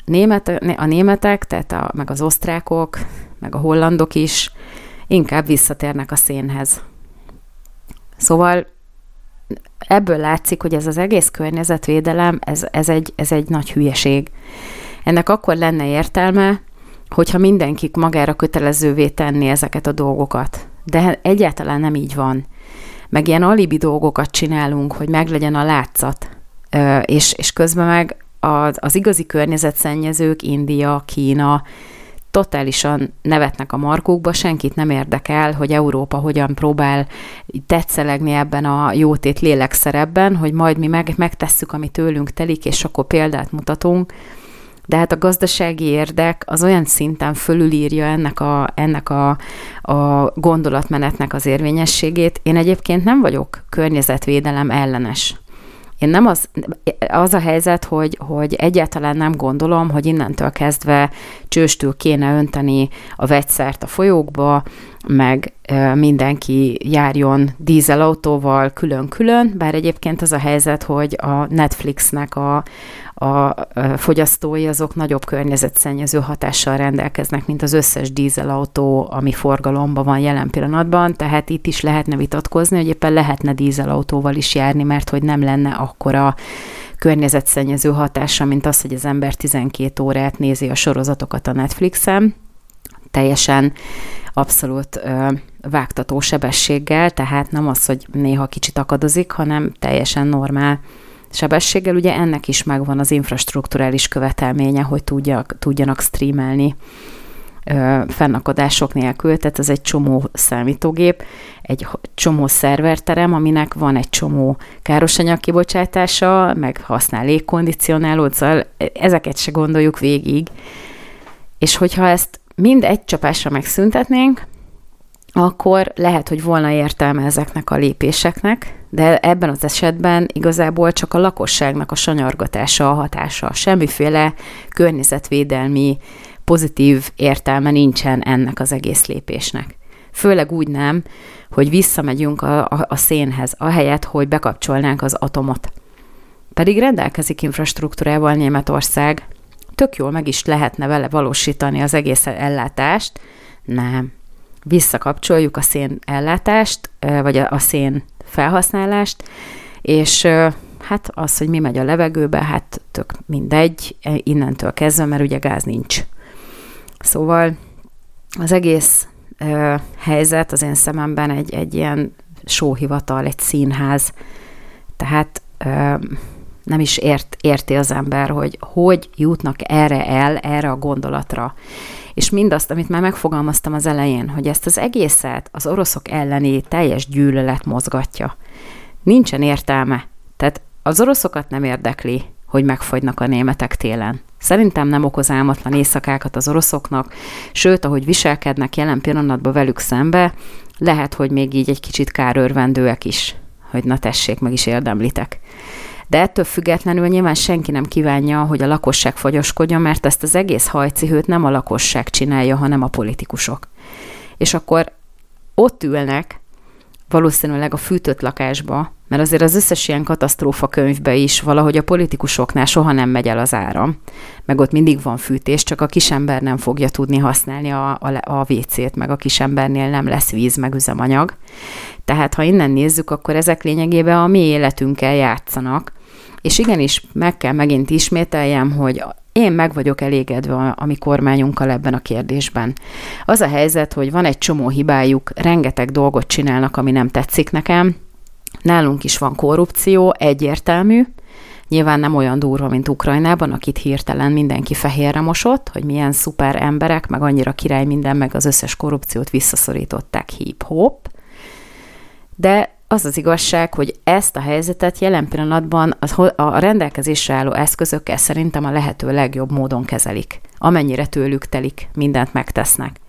német, a németek, tehát a, meg az osztrákok, meg a hollandok is inkább visszatérnek a szénhez. Szóval ebből látszik, hogy ez az egész környezetvédelem, ez, ez, egy, ez egy nagy hülyeség. Ennek akkor lenne értelme, hogyha mindenki magára kötelezővé tenni ezeket a dolgokat. De egyáltalán nem így van. Meg ilyen alibi dolgokat csinálunk, hogy meglegyen a látszat, és, és közben meg az, az igazi környezetszennyezők, India, Kína, totálisan nevetnek a markukba, senkit nem érdekel, hogy Európa hogyan próbál tetszelegni ebben a jótét lélekszerebben, hogy majd mi meg, megtesszük, ami tőlünk telik, és akkor példát mutatunk. De hát a gazdasági érdek az olyan szinten fölülírja ennek a, ennek a, a gondolatmenetnek az érvényességét. Én egyébként nem vagyok környezetvédelem ellenes. Én nem az, az a helyzet, hogy, hogy egyáltalán nem gondolom, hogy innentől kezdve csőstül kéne önteni a vegyszert a folyókba, meg mindenki járjon dízelautóval külön-külön, bár egyébként az a helyzet, hogy a Netflixnek a, a fogyasztói azok nagyobb környezetszennyező hatással rendelkeznek, mint az összes dízelautó, ami forgalomban van jelen pillanatban, tehát itt is lehetne vitatkozni, hogy éppen lehetne dízelautóval is járni, mert hogy nem lenne akkora környezetszennyező hatása, mint az, hogy az ember 12 órát nézi a sorozatokat a Netflixen, teljesen abszolút ö, vágtató sebességgel, tehát nem az, hogy néha kicsit akadozik, hanem teljesen normál sebességgel. Ugye ennek is megvan az infrastruktúrális követelménye, hogy tudjak, tudjanak streamelni ö, fennakadások nélkül, tehát ez egy csomó számítógép, egy csomó szerverterem, aminek van egy csomó károsanyag kibocsátása, meg használ légkondicionálót, szóval ezeket se gondoljuk végig. És hogyha ezt mind egy csapásra megszüntetnénk, akkor lehet, hogy volna értelme ezeknek a lépéseknek, de ebben az esetben igazából csak a lakosságnak a sanyargatása a hatása. Semmiféle környezetvédelmi pozitív értelme nincsen ennek az egész lépésnek. Főleg úgy nem, hogy visszamegyünk a, a, a szénhez, ahelyett, hogy bekapcsolnánk az atomot. Pedig rendelkezik infrastruktúrával Németország, tök jól meg is lehetne vele valósítani az egész ellátást. Nem. Visszakapcsoljuk a szén ellátást, vagy a szén felhasználást, és hát az, hogy mi megy a levegőbe, hát tök mindegy, innentől kezdve, mert ugye gáz nincs. Szóval az egész ö, helyzet az én szememben egy, egy ilyen sóhivatal, egy színház, tehát ö, nem is ért, érti az ember, hogy hogy jutnak erre el, erre a gondolatra. És mindazt, amit már megfogalmaztam az elején, hogy ezt az egészet az oroszok elleni teljes gyűlölet mozgatja. Nincsen értelme. Tehát az oroszokat nem érdekli, hogy megfogynak a németek télen. Szerintem nem okoz álmatlan éjszakákat az oroszoknak, sőt, ahogy viselkednek jelen pillanatban velük szembe, lehet, hogy még így egy kicsit kárörvendőek is, hogy na tessék, meg is érdemlitek. De ettől függetlenül nyilván senki nem kívánja, hogy a lakosság fogyaskodjon, mert ezt az egész hajcihőt nem a lakosság csinálja, hanem a politikusok. És akkor ott ülnek, valószínűleg a fűtött lakásba, mert azért az összes ilyen katasztrófa könyvbe is valahogy a politikusoknál soha nem megy el az áram, meg ott mindig van fűtés, csak a kisember nem fogja tudni használni a, a, a WC-t, meg a kisembernél nem lesz víz, meg üzemanyag. Tehát ha innen nézzük, akkor ezek lényegében a mi életünkkel játszanak, és igenis meg kell megint ismételjem, hogy én meg vagyok elégedve a mi kormányunkkal ebben a kérdésben. Az a helyzet, hogy van egy csomó hibájuk, rengeteg dolgot csinálnak, ami nem tetszik nekem, Nálunk is van korrupció, egyértelmű, Nyilván nem olyan durva, mint Ukrajnában, akit hirtelen mindenki fehérre mosott, hogy milyen szuper emberek, meg annyira király minden, meg az összes korrupciót visszaszorították hip-hop. De az az igazság, hogy ezt a helyzetet jelen pillanatban a rendelkezésre álló eszközökkel szerintem a lehető legjobb módon kezelik. Amennyire tőlük telik, mindent megtesznek.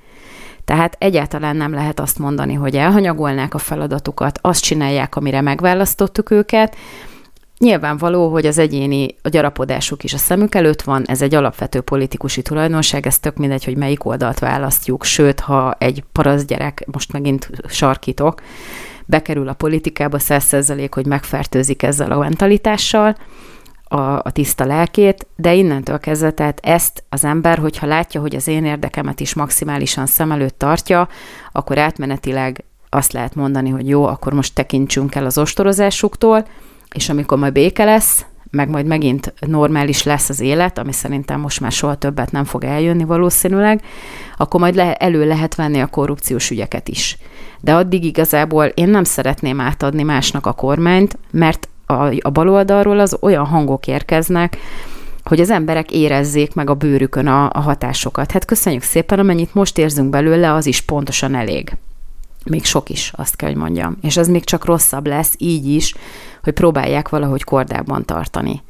Tehát egyáltalán nem lehet azt mondani, hogy elhanyagolnák a feladatukat, azt csinálják, amire megválasztottuk őket. Nyilvánvaló, hogy az egyéni a gyarapodásuk is a szemük előtt van, ez egy alapvető politikusi tulajdonság, ez tök mindegy, hogy melyik oldalt választjuk, sőt, ha egy gyerek, most megint sarkítok, bekerül a politikába, százszerzelék, hogy megfertőzik ezzel a mentalitással, a, a tiszta lelkét, de innentől kezdve, tehát ezt az ember, hogyha látja, hogy az én érdekemet is maximálisan szem előtt tartja, akkor átmenetileg azt lehet mondani, hogy jó, akkor most tekintsünk el az ostorozásuktól, és amikor majd béke lesz, meg majd megint normális lesz az élet, ami szerintem most már soha többet nem fog eljönni valószínűleg, akkor majd le, elő lehet venni a korrupciós ügyeket is. De addig igazából én nem szeretném átadni másnak a kormányt, mert a, a baloldalról az olyan hangok érkeznek, hogy az emberek érezzék meg a bőrükön a, a hatásokat. Hát köszönjük szépen, amennyit most érzünk belőle, az is pontosan elég. Még sok is, azt kell, hogy mondjam. És az még csak rosszabb lesz, így is, hogy próbálják valahogy kordában tartani.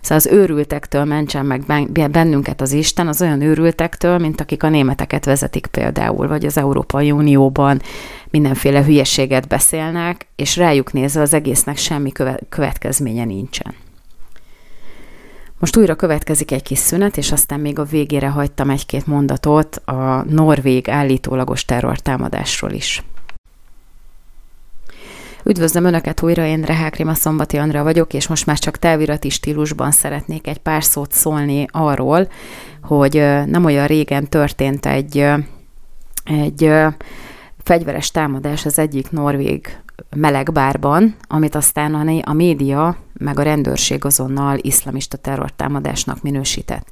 Szóval az őrültektől mentsen meg bennünket az Isten, az olyan őrültektől, mint akik a németeket vezetik például, vagy az Európai Unióban mindenféle hülyeséget beszélnek, és rájuk nézve az egésznek semmi következménye nincsen. Most újra következik egy kis szünet, és aztán még a végére hagytam egy-két mondatot a norvég állítólagos terrortámadásról is. Üdvözlöm Önöket újra, én Rehák Rima Szombati Andra vagyok, és most már csak távirati stílusban szeretnék egy pár szót szólni arról, hogy nem olyan régen történt egy, egy fegyveres támadás az egyik norvég melegbárban, amit aztán a, a média meg a rendőrség azonnal iszlamista terrortámadásnak minősített.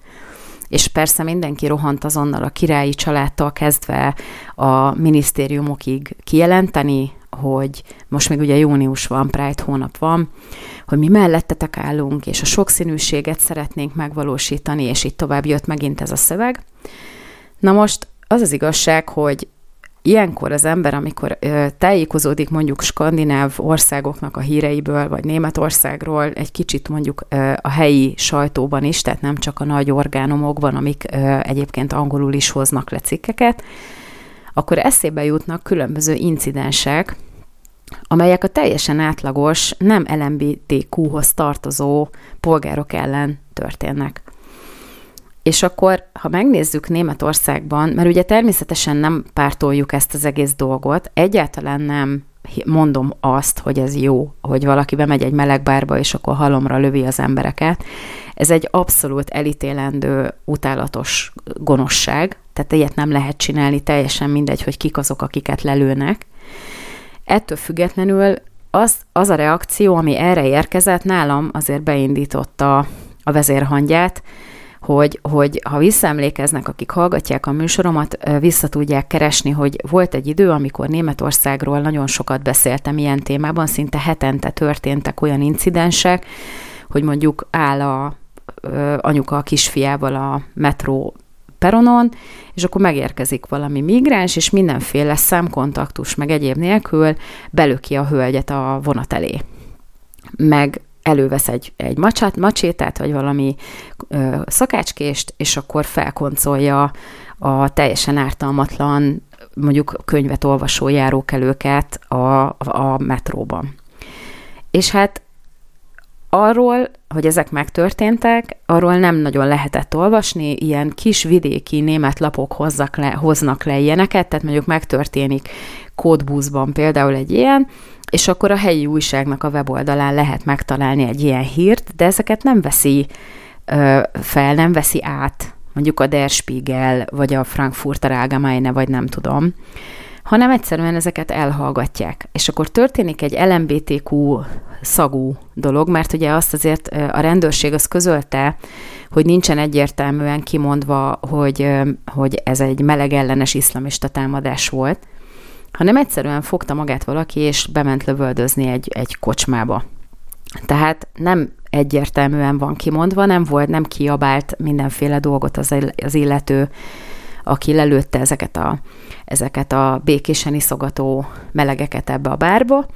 És persze mindenki rohant azonnal a királyi családtól kezdve a minisztériumokig kijelenteni, hogy most még ugye június van, Pride hónap van, hogy mi mellettetek állunk, és a sokszínűséget szeretnénk megvalósítani, és így tovább jött megint ez a szöveg. Na most az az igazság, hogy ilyenkor az ember, amikor ö, tájékozódik mondjuk skandináv országoknak a híreiből, vagy Németországról, egy kicsit mondjuk ö, a helyi sajtóban is, tehát nem csak a nagy orgánumokban, amik ö, egyébként angolul is hoznak le cikkeket, akkor eszébe jutnak különböző incidensek, amelyek a teljesen átlagos, nem LMBTQ-hoz tartozó polgárok ellen történnek. És akkor, ha megnézzük Németországban, mert ugye természetesen nem pártoljuk ezt az egész dolgot, egyáltalán nem mondom azt, hogy ez jó, hogy valaki bemegy egy meleg bárba, és akkor halomra lövi az embereket. Ez egy abszolút elítélendő, utálatos gonoszság, tehát ilyet nem lehet csinálni, teljesen mindegy, hogy kik azok, akiket lelőnek. Ettől függetlenül az, az a reakció, ami erre érkezett, nálam azért beindította a vezérhangját, hogy, hogy ha visszaemlékeznek, akik hallgatják a műsoromat, vissza tudják keresni, hogy volt egy idő, amikor Németországról nagyon sokat beszéltem ilyen témában, szinte hetente történtek olyan incidensek, hogy mondjuk áll a anyuka a kisfiával a metró peronon, és akkor megérkezik valami migráns, és mindenféle szemkontaktus, meg egyéb nélkül belöki a hölgyet a vonat elé. Meg elővesz egy, egy macsát, macsétát, vagy valami ö, szakácskést, és akkor felkoncolja a teljesen ártalmatlan, mondjuk könyvet olvasó járókelőket a, a metróban. És hát arról, hogy ezek megtörténtek, arról nem nagyon lehetett olvasni, ilyen kis vidéki német lapok hozzak le, hoznak le ilyeneket, tehát mondjuk megtörténik kódbuszban például egy ilyen, és akkor a helyi újságnak a weboldalán lehet megtalálni egy ilyen hírt, de ezeket nem veszi ö, fel, nem veszi át, mondjuk a Der Spiegel, vagy a Frankfurter Allgemeine, vagy nem tudom, hanem egyszerűen ezeket elhallgatják. És akkor történik egy LMBTQ szagú dolog, mert ugye azt azért a rendőrség az közölte, hogy nincsen egyértelműen kimondva, hogy, hogy ez egy meleg ellenes iszlamista támadás volt, hanem egyszerűen fogta magát valaki, és bement lövöldözni egy, egy kocsmába. Tehát nem egyértelműen van kimondva, nem volt, nem kiabált mindenféle dolgot az, az illető, aki lelőtte ezeket a, ezeket a békésen iszogató melegeket ebbe a bárba,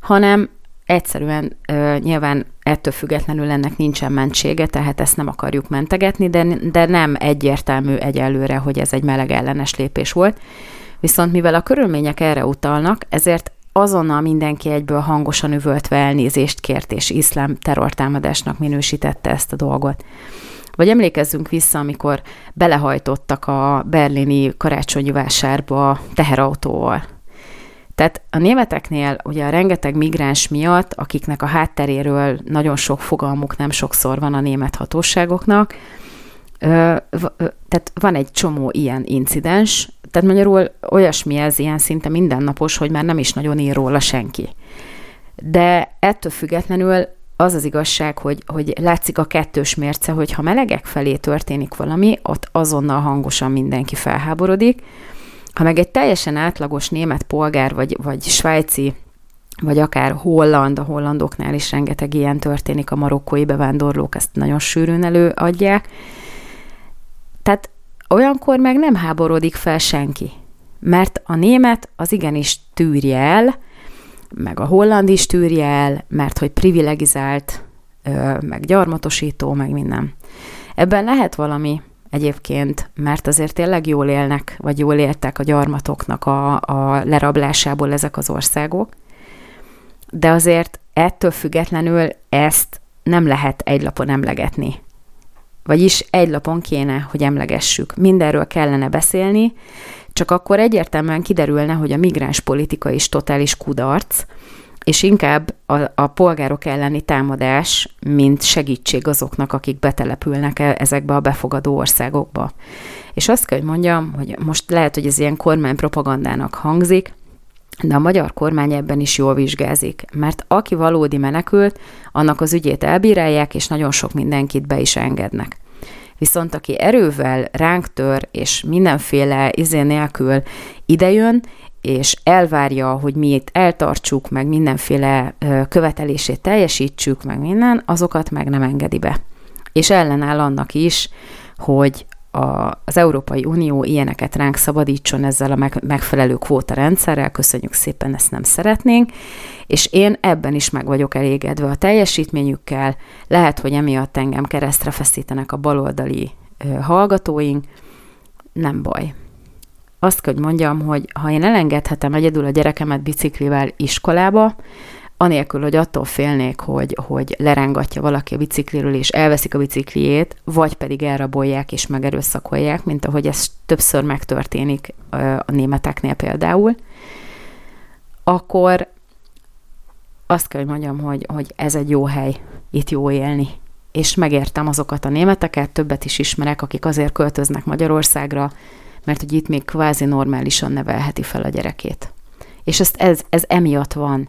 hanem egyszerűen nyilván ettől függetlenül ennek nincsen mentsége, tehát ezt nem akarjuk mentegetni, de, de nem egyértelmű egyelőre, hogy ez egy meleg ellenes lépés volt. Viszont mivel a körülmények erre utalnak, ezért azonnal mindenki egyből hangosan üvöltve elnézést kért, és iszlám terrortámadásnak minősítette ezt a dolgot. Vagy emlékezzünk vissza, amikor belehajtottak a berlini karácsonyi vásárba teherautóval. Tehát a németeknél ugye a rengeteg migráns miatt, akiknek a hátteréről nagyon sok fogalmuk nem sokszor van a német hatóságoknak, tehát van egy csomó ilyen incidens, tehát magyarul olyasmi ez ilyen szinte mindennapos, hogy már nem is nagyon ír róla senki. De ettől függetlenül az az igazság, hogy, hogy látszik a kettős mérce, hogy ha melegek felé történik valami, ott azonnal hangosan mindenki felháborodik. Ha meg egy teljesen átlagos német polgár, vagy, vagy svájci, vagy akár holland, a hollandoknál is rengeteg ilyen történik, a marokkói bevándorlók ezt nagyon sűrűn előadják. Tehát olyankor meg nem háborodik fel senki. Mert a német az igenis tűrje el, meg a holland is tűrje el, mert hogy privilegizált, meg gyarmatosító, meg minden. Ebben lehet valami egyébként, mert azért tényleg jól élnek, vagy jól éltek a gyarmatoknak a, a lerablásából ezek az országok, de azért ettől függetlenül ezt nem lehet egy lapon emlegetni. Vagyis egy lapon kéne, hogy emlegessük. Mindenről kellene beszélni, csak akkor egyértelműen kiderülne, hogy a migráns politika is totális kudarc, és inkább a, a polgárok elleni támadás, mint segítség azoknak, akik betelepülnek e, ezekbe a befogadó országokba. És azt kell, hogy mondjam, hogy most lehet, hogy ez ilyen kormánypropagandának hangzik, de a magyar kormány ebben is jól vizsgázik, mert aki valódi menekült, annak az ügyét elbírálják, és nagyon sok mindenkit be is engednek. Viszont aki erővel ránk tör, és mindenféle izé nélkül idejön, és elvárja, hogy mi itt eltartsuk, meg mindenféle követelését teljesítsük, meg minden, azokat meg nem engedi be. És ellenáll annak is, hogy a, az Európai Unió ilyeneket ránk szabadítson ezzel a meg, megfelelő kvóta rendszerrel, köszönjük szépen, ezt nem szeretnénk, és én ebben is meg vagyok elégedve a teljesítményükkel, lehet, hogy emiatt engem keresztre feszítenek a baloldali ö, hallgatóink, nem baj. azt kell, hogy mondjam, hogy ha én elengedhetem egyedül a gyerekemet biciklivel iskolába, anélkül, hogy attól félnék, hogy, hogy lerángatja valaki a bicikliről, és elveszik a bicikliét, vagy pedig elrabolják és megerőszakolják, mint ahogy ez többször megtörténik a németeknél például, akkor azt kell, hogy mondjam, hogy, hogy ez egy jó hely, itt jó élni. És megértem azokat a németeket, többet is ismerek, akik azért költöznek Magyarországra, mert hogy itt még kvázi normálisan nevelheti fel a gyerekét. És ezt, ez, ez emiatt van,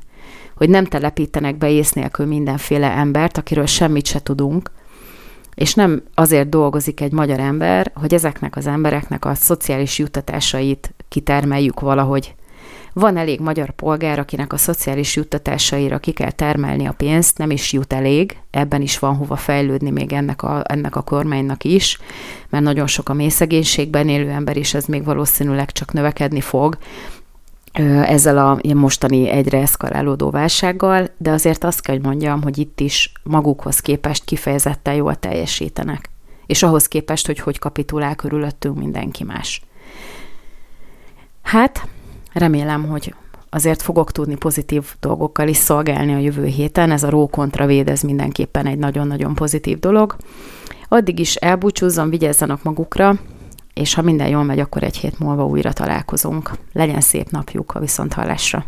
hogy nem telepítenek be ész nélkül mindenféle embert, akiről semmit se tudunk, és nem azért dolgozik egy magyar ember, hogy ezeknek az embereknek a szociális juttatásait kitermeljük valahogy. Van elég magyar polgár, akinek a szociális juttatásaira ki kell termelni a pénzt, nem is jut elég, ebben is van hova fejlődni még ennek a, ennek a kormánynak is, mert nagyon sok a mélyszegénységben élő ember, és ez még valószínűleg csak növekedni fog, ezzel a mostani egyre eszkalálódó válsággal, de azért azt kell, hogy mondjam, hogy itt is magukhoz képest kifejezetten jól teljesítenek. És ahhoz képest, hogy hogy kapitulál körülöttünk mindenki más. Hát, remélem, hogy azért fogok tudni pozitív dolgokkal is szolgálni a jövő héten. Ez a ró kontra véd, ez mindenképpen egy nagyon-nagyon pozitív dolog. Addig is elbúcsúzzon, vigyázzanak magukra, és ha minden jól megy, akkor egy hét múlva újra találkozunk. Legyen szép napjuk a viszonthallásra!